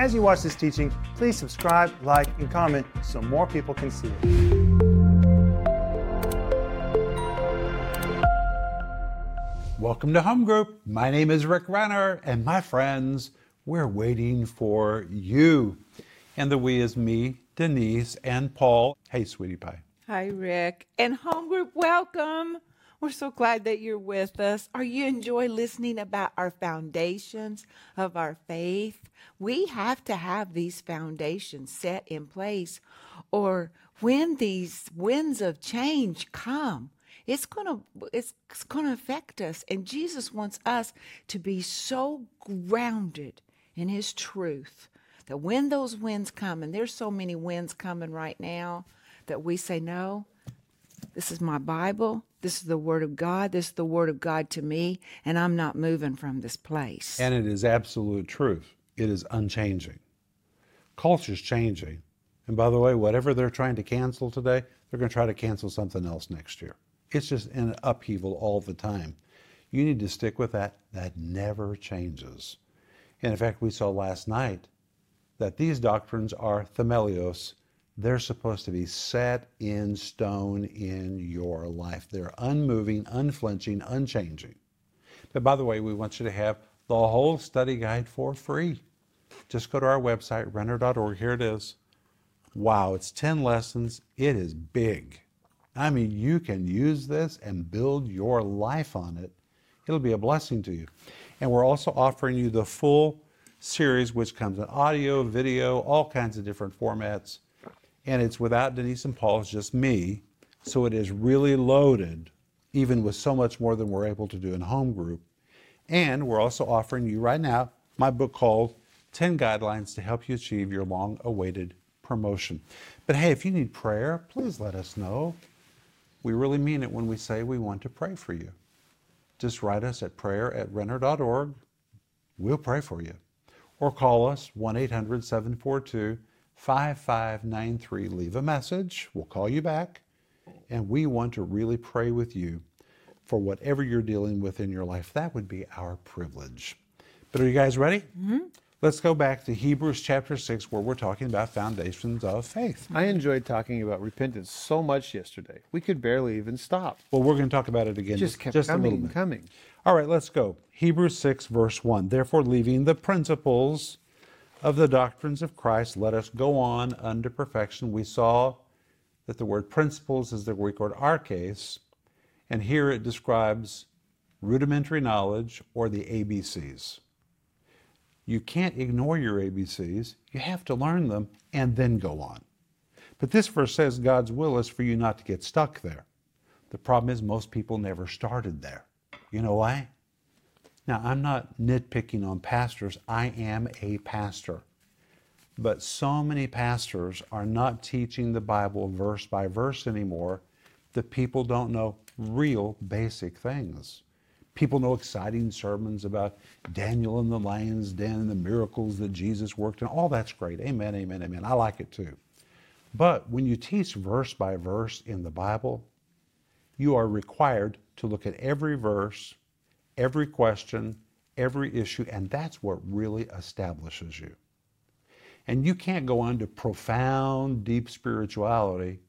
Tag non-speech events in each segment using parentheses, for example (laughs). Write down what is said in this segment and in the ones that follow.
As you watch this teaching, please subscribe, like, and comment so more people can see it. Welcome to Home Group. My name is Rick Renner, and my friends, we're waiting for you. And the we is me, Denise, and Paul. Hey, sweetie pie. Hi, Rick. And home group, welcome. We're so glad that you're with us. Are you enjoy listening about our foundations of our faith? We have to have these foundations set in place, or when these winds of change come, it's gonna it's gonna affect us. And Jesus wants us to be so grounded in His truth that when those winds come, and there's so many winds coming right now, that we say, No, this is my Bible. This is the Word of God. This is the Word of God to me, and I'm not moving from this place. And it is absolute truth. It is unchanging. Culture's changing. And by the way, whatever they're trying to cancel today, they're going to try to cancel something else next year. It's just in upheaval all the time. You need to stick with that. That never changes. And in fact, we saw last night that these doctrines are themelios. They're supposed to be set in stone in your life. They're unmoving, unflinching, unchanging. But by the way, we want you to have the whole study guide for free. Just go to our website, renner.org. Here it is. Wow, it's 10 lessons. It is big. I mean, you can use this and build your life on it. It'll be a blessing to you. And we're also offering you the full series, which comes in audio, video, all kinds of different formats. And it's without Denise and Paul, it's just me. So it is really loaded, even with so much more than we're able to do in home group. And we're also offering you right now my book called 10 Guidelines to Help You Achieve Your Long Awaited Promotion. But hey, if you need prayer, please let us know. We really mean it when we say we want to pray for you. Just write us at prayer at renner.org. We'll pray for you. Or call us 1 800 742 5593. Leave a message. We'll call you back. And we want to really pray with you for whatever you're dealing with in your life. That would be our privilege. But are you guys ready? Mm-hmm. Let's go back to Hebrews chapter 6, where we're talking about foundations of faith. I enjoyed talking about repentance so much yesterday. We could barely even stop. Well, we're going to talk about it again. Just kept just coming and coming. All right, let's go. Hebrews 6, verse 1. Therefore, leaving the principles of the doctrines of Christ, let us go on unto perfection. We saw that the word principles is the Greek word arches, and here it describes rudimentary knowledge or the ABCs. You can't ignore your ABCs. You have to learn them and then go on. But this verse says God's will is for you not to get stuck there. The problem is most people never started there. You know why? Now, I'm not nitpicking on pastors. I am a pastor. But so many pastors are not teaching the Bible verse by verse anymore that people don't know real basic things. People know exciting sermons about Daniel and the lion's den and the miracles that Jesus worked, and all that's great. Amen, amen, amen. I like it too. But when you teach verse by verse in the Bible, you are required to look at every verse, every question, every issue, and that's what really establishes you. And you can't go on to profound, deep spirituality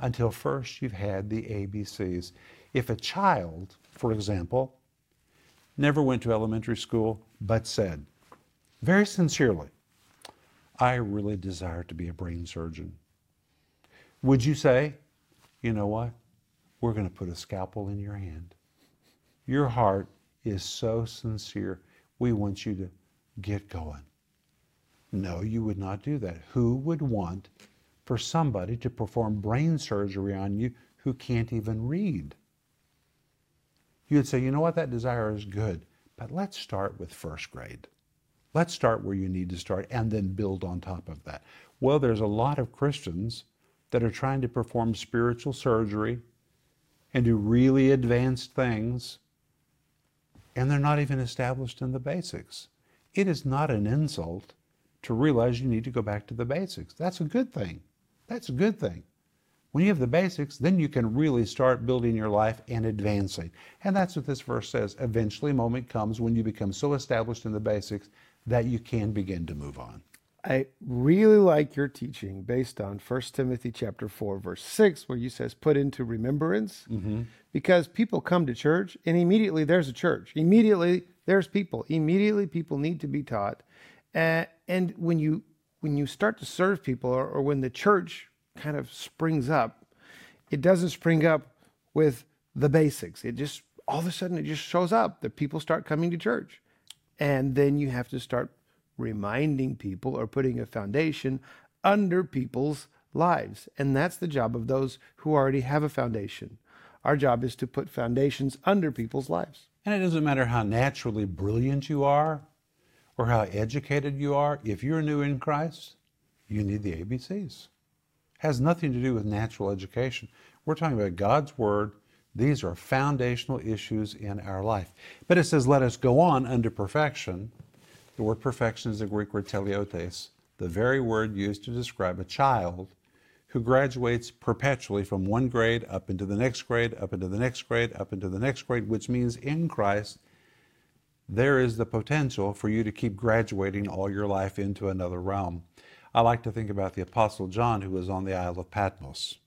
until first you've had the ABCs. If a child, for example, never went to elementary school but said, very sincerely, I really desire to be a brain surgeon. Would you say, you know what? We're going to put a scalpel in your hand. Your heart is so sincere. We want you to get going. No, you would not do that. Who would want for somebody to perform brain surgery on you who can't even read? You'd say, you know what, that desire is good, but let's start with first grade. Let's start where you need to start and then build on top of that. Well, there's a lot of Christians that are trying to perform spiritual surgery and do really advanced things, and they're not even established in the basics. It is not an insult to realize you need to go back to the basics. That's a good thing. That's a good thing. When you have the basics, then you can really start building your life and advancing. And that's what this verse says. Eventually, a moment comes when you become so established in the basics that you can begin to move on. I really like your teaching based on 1 Timothy chapter 4 verse 6 where you says put into remembrance because people come to church and immediately there's a church. Immediately there's people. Immediately people need to be taught. Uh, and when you when you start to serve people or, or when the church kind of springs up, it doesn't spring up with the basics. It just all of a sudden it just shows up that people start coming to church. And then you have to start reminding people or putting a foundation under people's lives. And that's the job of those who already have a foundation. Our job is to put foundations under people's lives. And it doesn't matter how naturally brilliant you are or how educated you are. If you're new in Christ, you need the ABCs. Has nothing to do with natural education. We're talking about God's Word. These are foundational issues in our life. But it says, let us go on unto perfection. The word perfection is the Greek word teleotes, the very word used to describe a child who graduates perpetually from one grade up into the next grade, up into the next grade, up into the next grade, which means in Christ, there is the potential for you to keep graduating all your life into another realm. I like to think about the Apostle John who was on the Isle of Patmos.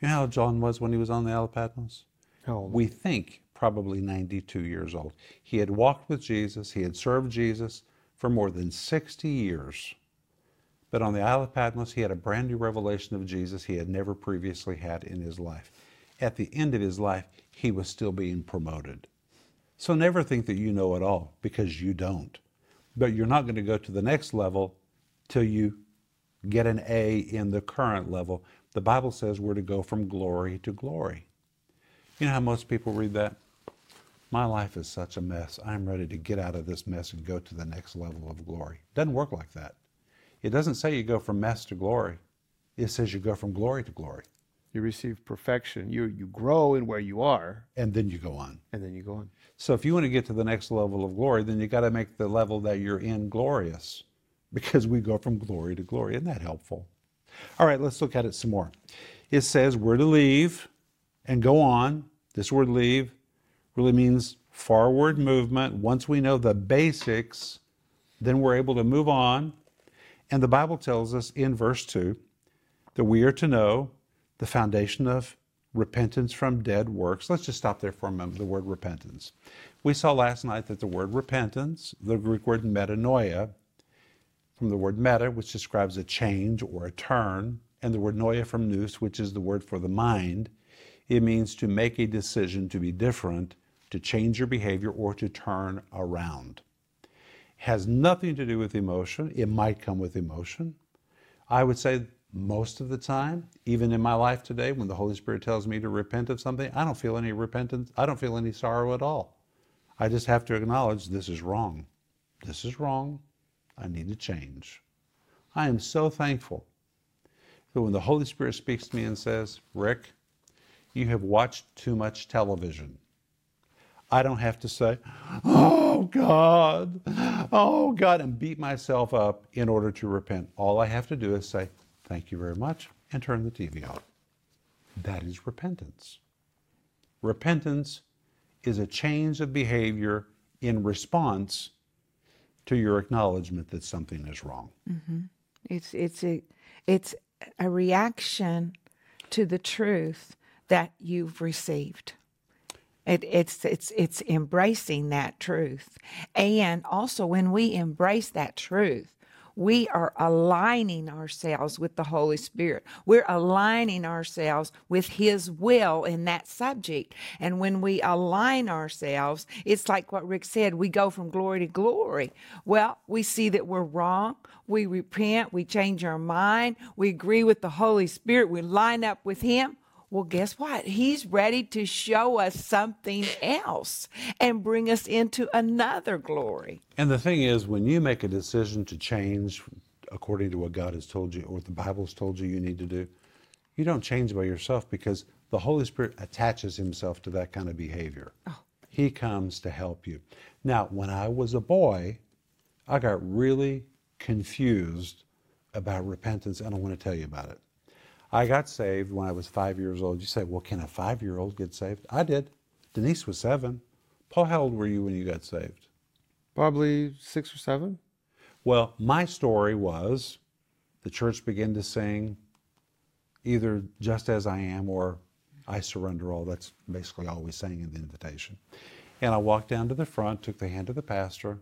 You know how John was when he was on the Isle of Patmos? How old? We think probably 92 years old. He had walked with Jesus, he had served Jesus for more than 60 years. But on the Isle of Patmos, he had a brand new revelation of Jesus he had never previously had in his life. At the end of his life, he was still being promoted. So never think that you know it all, because you don't. But you're not going to go to the next level till you get an A in the current level. The Bible says we're to go from glory to glory. You know how most people read that? My life is such a mess. I'm ready to get out of this mess and go to the next level of glory. It doesn't work like that. It doesn't say you go from mess to glory. It says you go from glory to glory. You receive perfection. You you grow in where you are, And then you go on. and then you go on. So if you want to get to the next level of glory, then you got to make the level that you're in glorious because we go from glory to glory. Isn't that helpful? All right, let's look at it some more. It says we're to leave and go on. This word leave really means forward movement. Once we know the basics, then we're able to move on. And the Bible tells us in verse 2 that we are to know the foundation of repentance from dead works. Let's just stop there for a moment, the word repentance. We saw last night that the word repentance, the Greek word metanoia, from the word meta, which describes a change or a turn, and the word noia from nous, which is the word for the mind, it means to make a decision to be different, to change your behavior, or to turn around. Has nothing to do with emotion. It might come with emotion. I would say most of the time, even in my life today, when the Holy Spirit tells me to repent of something, I don't feel any repentance. I don't feel any sorrow at all. I just have to acknowledge this is wrong. This is wrong. I need to change. I am so thankful that when the Holy Spirit speaks to me and says, Rick, you have watched too much television. I don't have to say, oh God, oh God, and beat myself up in order to repent. All I have to do is say, thank you very much, and turn the TV off. That is repentance. Repentance is a change of behavior in response to your acknowledgement that something is wrong. Mm-hmm. It's it's a it's a reaction to the truth that you've received. It, it's it's it's embracing that truth, and also when we embrace that truth, we are aligning ourselves with the Holy Spirit. We're aligning ourselves with His will in that subject. And when we align ourselves, it's like what Rick said we go from glory to glory. Well, we see that we're wrong. We repent. We change our mind. We agree with the Holy Spirit. We line up with Him. Well, guess what? He's ready to show us something else and bring us into another glory. And the thing is, when you make a decision to change according to what God has told you or what the Bible has told you you need to do, you don't change by yourself because the Holy Spirit attaches himself to that kind of behavior. Oh. He comes to help you. Now, when I was a boy, I got really confused about repentance, and I want to tell you about it. I got saved when I was five years old. You say, well, can a five year old get saved? I did. Denise was seven. Paul, how old were you when you got saved? Probably six or seven. Well, my story was the church began to sing either just as I am or I surrender all. That's basically all we sang in the invitation. And I walked down to the front, took the hand of the pastor.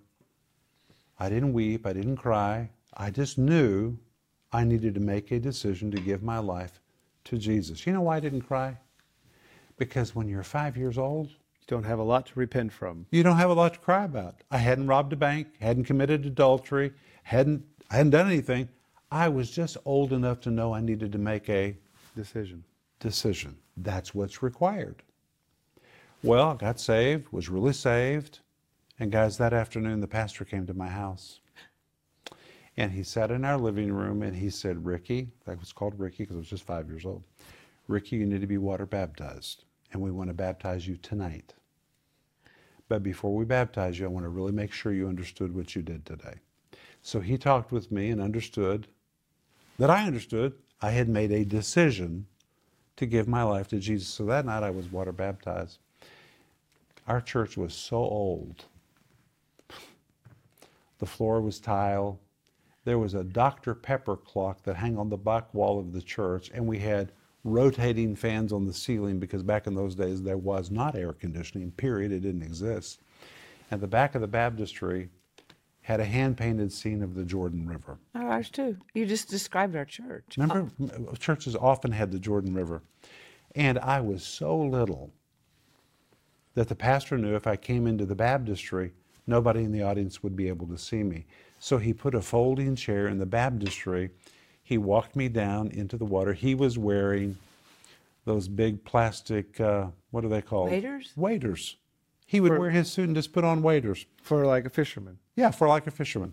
I didn't weep, I didn't cry. I just knew I needed to make a decision to give my life to Jesus. You know why I didn't cry? Because when you're five years old, You don't have a lot to repent from. you don't have a lot to cry about. I hadn't robbed a bank, hadn't committed adultery, hadn't I hadn't done anything. I was just old enough to know I needed to make a Decision. decision. That's what's required. Well, I got saved, was really saved. And guys, that afternoon the pastor came to my house. And he sat in our living room and he said, Ricky, that was called Ricky because I was just five years old. Ricky, you need to be water baptized. And we want to baptize you tonight. But before we baptize you, I want to really make sure you understood what you did today. So he talked with me and understood that I understood I had made a decision to give my life to Jesus. So that night I was water baptized. Our church was so old. The floor was tile. There was a Dr. Pepper clock that hung on the back wall of the church, and we had rotating fans on the ceiling because back in those days there was not air conditioning, period. It didn't exist. And the back of the baptistry had a hand painted scene of the Jordan River. Oh, ours too. You just described our church. Remember, m- churches often had the Jordan River. And I was so little that the pastor knew if I came into the baptistry, nobody in the audience would be able to see me. So he put a folding chair in the baptistry. He walked me down into the water. He was wearing those big plastic, uh, what are they called? Waders? Waders. He would wear his suit and just put on waders. For like a fisherman. Yeah, for like a fisherman.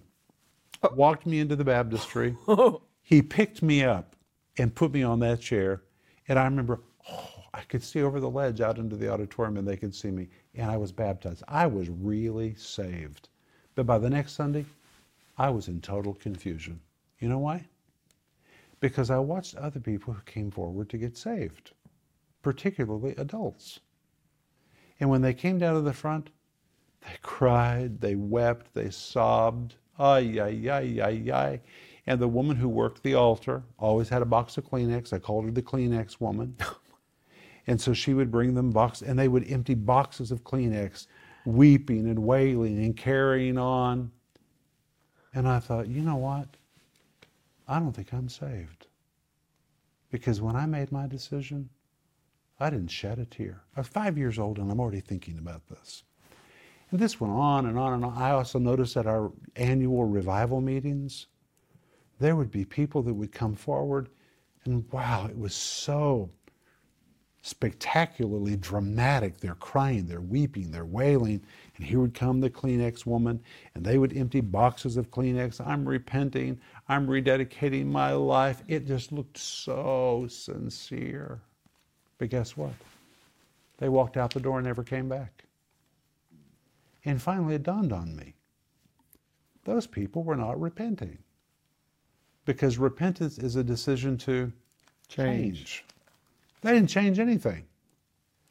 Walked me into the baptistry. (laughs) he picked me up and put me on that chair. And I remember, oh, I could see over the ledge out into the auditorium and they could see me. And I was baptized. I was really saved. But by the next Sunday, I was in total confusion. You know why? Because I watched other people who came forward to get saved, particularly adults. And when they came down to the front, they cried, they wept, they sobbed. Ay, ay, ay, ay, ay. And the woman who worked the altar always had a box of Kleenex. I called her the Kleenex woman. (laughs) and so she would bring them box, and they would empty boxes of Kleenex, weeping and wailing and carrying on. And I thought, you know what? I don't think I'm saved. Because when I made my decision, I didn't shed a tear. I was five years old and I'm already thinking about this. And this went on and on and on. I also noticed at our annual revival meetings, there would be people that would come forward, and wow, it was so spectacularly dramatic. They're crying, they're weeping, they're wailing. And here would come the Kleenex woman, and they would empty boxes of Kleenex. I'm repenting, I'm rededicating my life. It just looked so sincere. But guess what? They walked out the door and never came back. And finally, it dawned on me those people were not repenting. Because repentance is a decision to change. They didn't change anything.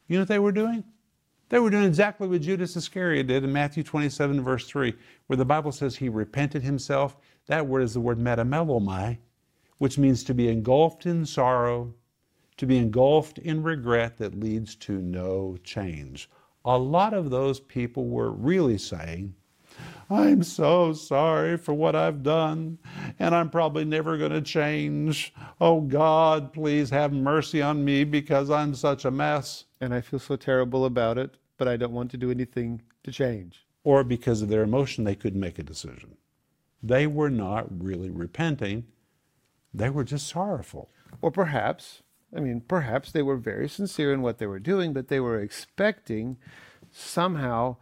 You know what they were doing? They were doing exactly what Judas Iscariot did in Matthew 27, verse 3, where the Bible says he repented himself. That word is the word metamelomai, which means to be engulfed in sorrow, to be engulfed in regret that leads to no change. A lot of those people were really saying, I'm so sorry for what I've done, and I'm probably never going to change. Oh God, please have mercy on me because I'm such a mess. And I feel so terrible about it, but I don't want to do anything to change. Or because of their emotion, they couldn't make a decision. They were not really repenting, they were just sorrowful. Or perhaps, I mean, perhaps they were very sincere in what they were doing, but they were expecting somehow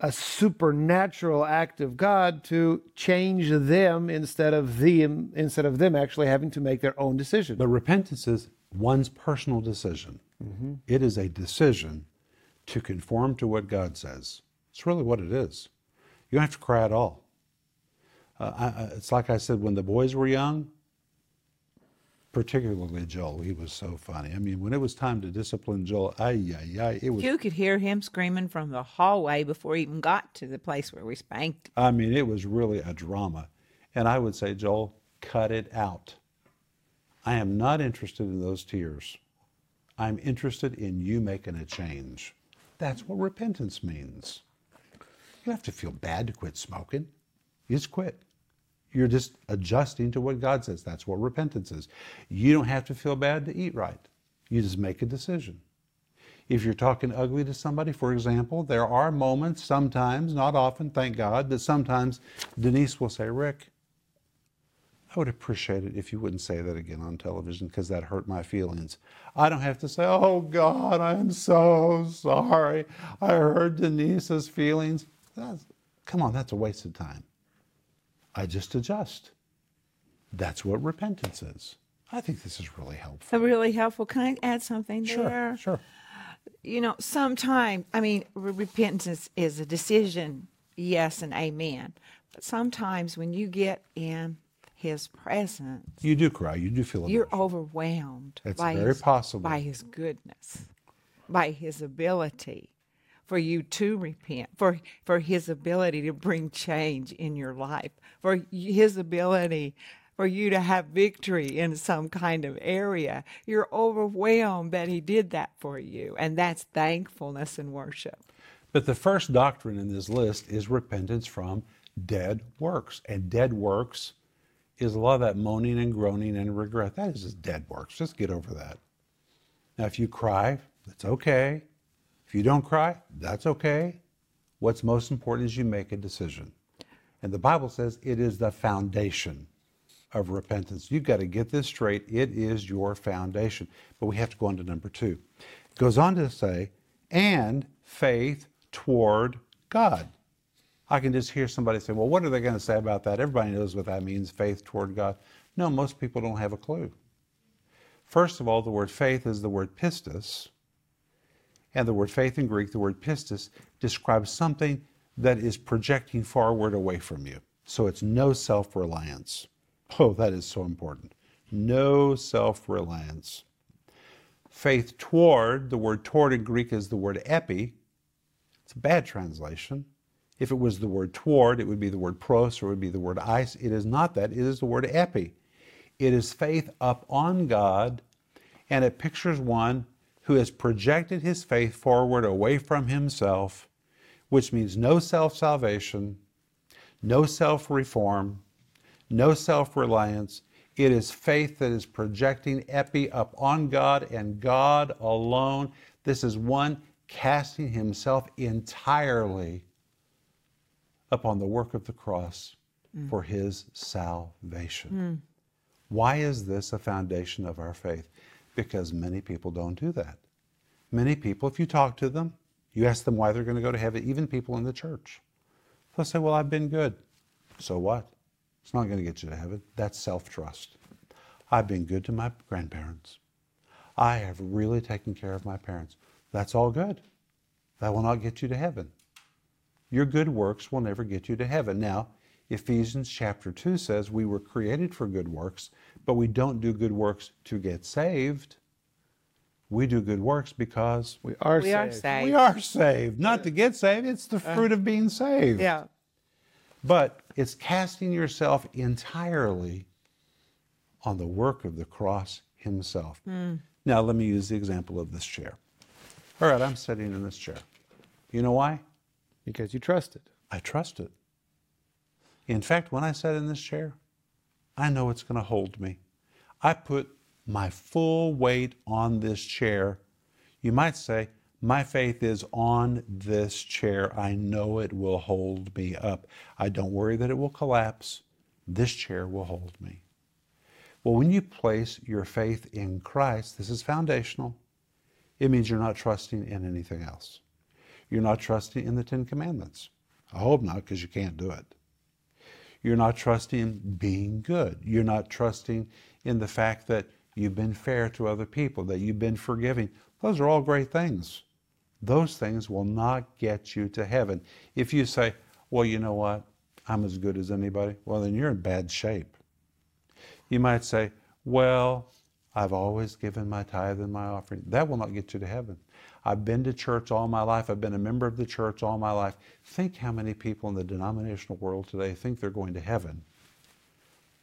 a supernatural act of God to change them instead of them instead of them actually having to make their own decision. But repentance is one's personal decision. It is a decision to conform to what God says. It's really what it is. You don't have to cry at all. Uh, I- it's like I said when the boys were young, particularly Joel. He was so funny. I mean, when it was time to discipline Joel, ay, ay, ay, it was. You could hear him screaming from the hallway before he even got to the place where we spanked. I mean, it was really a drama. And I would say, Joel, cut it out. I am not interested in those tears. I'm interested in you making a change. That's what repentance means. You have to feel bad to quit smoking. You just quit. You're just adjusting to what God says. That's what repentance is. You don't have to feel bad to eat right. You just make a decision. If you're talking ugly to somebody, for example, there are moments, sometimes, not often, thank God, that sometimes Denise will say, Rick, I would appreciate it if you wouldn't say that again on television because that hurt my feelings. I don't have to say, oh God, I'm so sorry. I hurt Denise's feelings. That's, come on, that's a waste of time. I just adjust. That's what repentance is. I think this is really helpful. Really helpful. Can I add something Sure, there? sure. You know, sometimes, I mean, re- repentance is a decision, yes and amen. But sometimes when you get in his presence, You do cry. You do feel you're overwhelmed It's very his, possible. by his goodness, by his ability for you to repent, for for his ability to bring change in your life, for his ability for you to have victory in some kind of area. You're overwhelmed that he did that for you, and that's thankfulness and worship. But the first doctrine in this list is repentance from dead works. And dead works is a lot of that moaning and groaning and regret. That is just dead works. Just get over that. Now, if you cry, that's okay. If you don't cry, that's okay. What's most important is you make a decision. And the Bible says it is the foundation of repentance. You've got to get this straight. It is your foundation. But we have to go on to number two. It goes on to say, and faith toward God. I can just hear somebody say, well, what are they going to say about that? Everybody knows what that means, faith toward God. No, most people don't have a clue. First of all, the word faith is the word pistis. And the word faith in Greek, the word pistis, describes something that is projecting forward away from you. So it's no self reliance. Oh, that is so important. No self reliance. Faith toward, the word toward in Greek is the word epi. It's a bad translation. If it was the word toward, it would be the word pros or it would be the word eis. It is not that. It is the word epi. It is faith up on God, and it pictures one who has projected his faith forward away from himself, which means no self salvation, no self reform, no self reliance. It is faith that is projecting epi up on God and God alone. This is one casting himself entirely upon the work of the cross mm. for his salvation. Mm. Why is this a foundation of our faith? Because many people don't do that. Many people, if you talk to them, you ask them why they're going to go to heaven, even people in the church, they'll say, Well, I've been good. So what? It's not going to get you to heaven. That's self trust. I've been good to my grandparents. I have really taken care of my parents. That's all good. That will not get you to heaven. Your good works will never get you to heaven. Now, Ephesians chapter 2 says we were created for good works, but we don't do good works to get saved. We do good works because We are we saved. are saved. we are saved. Not to get saved, it's the uh, fruit of being saved. Yeah. But it's casting yourself entirely on the work of the cross himself. Hmm. Now, let me use the example of this chair. All right, I'm sitting in this chair. You know why? Because you trusted. I trust it. In fact, when I sat in this chair, I know it's going to hold me. I put my full weight on this chair. You might say, my faith is on this chair. I know it will hold me up. I don't worry that it will collapse. This chair will hold me. Well, when you place your faith in Christ, this is foundational. It means you're not trusting in anything else. You're not trusting in the Ten Commandments. I hope not, because you can't do it. You're not trusting in being good. You're not trusting in the fact that you've been fair to other people, that you've been forgiving. Those are all great things. Those things will not get you to heaven. If you say, well, you know what? I'm as good as anybody. Well, then you're in bad shape. You might say, well, I've always given my tithe and my offering. That will not get you to heaven. I've been to church all my life. I've been a member of the church all my life. Think how many people in the denominational world today think they're going to heaven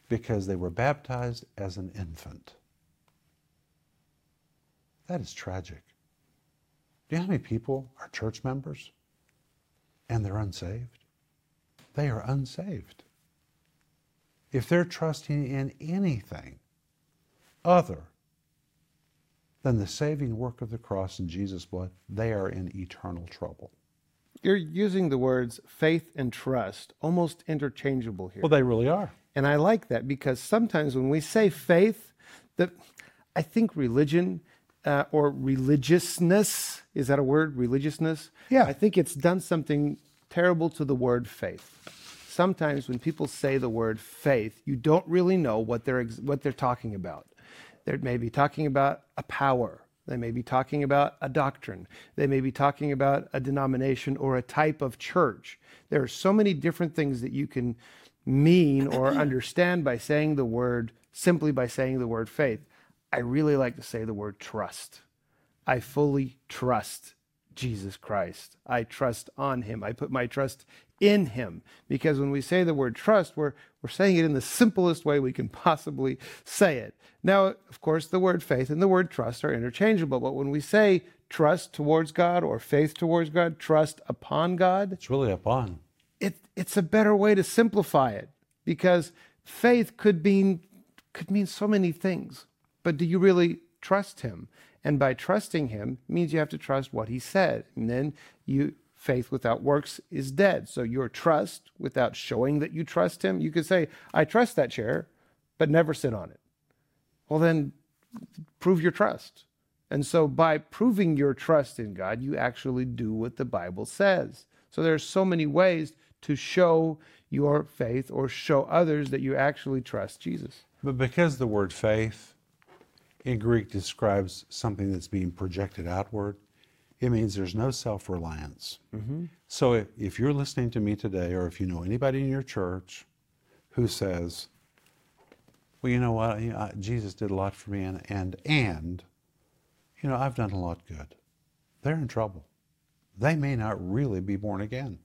because they were baptized as an infant. That is tragic. Do you know how many people are church members and they're unsaved? They are unsaved. If they're trusting in anything other than the saving work of the cross and Jesus' blood, they are in eternal trouble. You're using the words faith and trust almost interchangeable here. Well, they really are. And I like that because sometimes when we say faith, that I think religion uh, or religiousness is that a word? Religiousness. Yeah. I think it's done something terrible to the word faith. Sometimes when people say the word faith, you don't really know what they're ex- what they're talking about. They may be talking about a power. They may be talking about a doctrine. They may be talking about a denomination or a type of church. There are so many different things that you can mean or (clears throat) understand by saying the word, simply by saying the word faith. I really like to say the word trust. I fully trust Jesus Christ. I trust on him. I put my trust in him. Because when we say the word trust, we're, we're saying it in the simplest way we can possibly say it. Now, of course, the word faith and the word trust are interchangeable, but when we say trust towards God or faith towards God, trust upon God, It's really upon. it, it's a better way to simplify it because faith could mean could mean so many things. But do you really trust him? And by trusting him means you have to trust what he said. And then you faith without works is dead. So your trust without showing that you trust him, you could say, I trust that chair, but never sit on it. Well then prove your trust. And so by proving your trust in God, you actually do what the Bible says. So there are so many ways to show your faith or show others that you actually trust Jesus. But because the word faith in Greek describes something that's being projected outward, it means there's no self reliance. Mm-hmm. So if, if you're listening to me today, or if you know anybody in your church who says, well, you know what, you know, Jesus did a lot for me, and, and, and, you know, I've done a lot good, they're in trouble. They may not really be born again.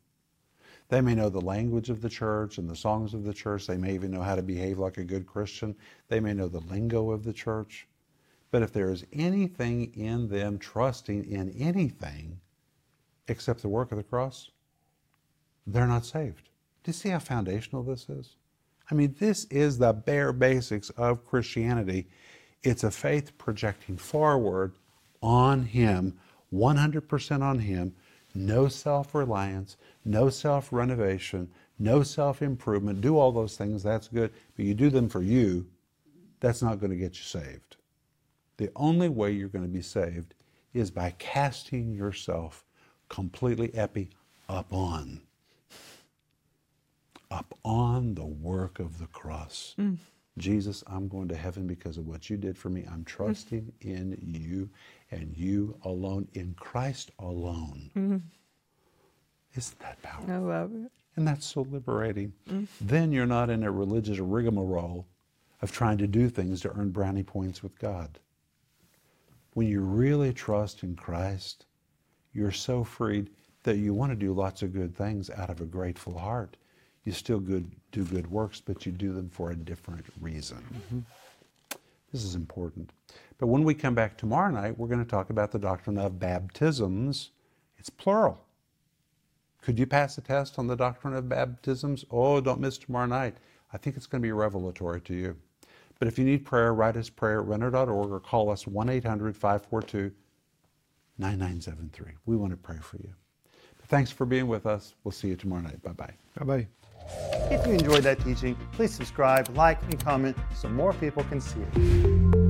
They may know the language of the church and the songs of the church. They may even know how to behave like a good Christian. They may know the lingo of the church. But if there is anything in them trusting in anything except the work of the cross, they're not saved. Do you see how foundational this is? I mean, this is the bare basics of Christianity. It's a faith projecting forward on Him, 100% on Him, no self reliance, no self renovation, no self improvement. Do all those things, that's good, but you do them for you, that's not going to get you saved. The only way you're going to be saved is by casting yourself completely epi upon up on the work of the cross. Mm. Jesus, I'm going to heaven because of what you did for me. I'm trusting in you and you alone, in Christ alone. Mm-hmm. Isn't that powerful? I love it. And that's so liberating. Mm. Then you're not in a religious rigmarole of trying to do things to earn brownie points with God. When you really trust in Christ, you're so freed that you want to do lots of good things out of a grateful heart. You still good, do good works, but you do them for a different reason. Mm-hmm. This is important. But when we come back tomorrow night, we're going to talk about the doctrine of baptisms. It's plural. Could you pass a test on the doctrine of baptisms? Oh, don't miss tomorrow night. I think it's going to be revelatory to you. But if you need prayer, write us prayer at renner.org or call us 1 800 542 9973. We want to pray for you. But thanks for being with us. We'll see you tomorrow night. Bye bye. Bye bye. If you enjoyed that teaching, please subscribe, like, and comment so more people can see it.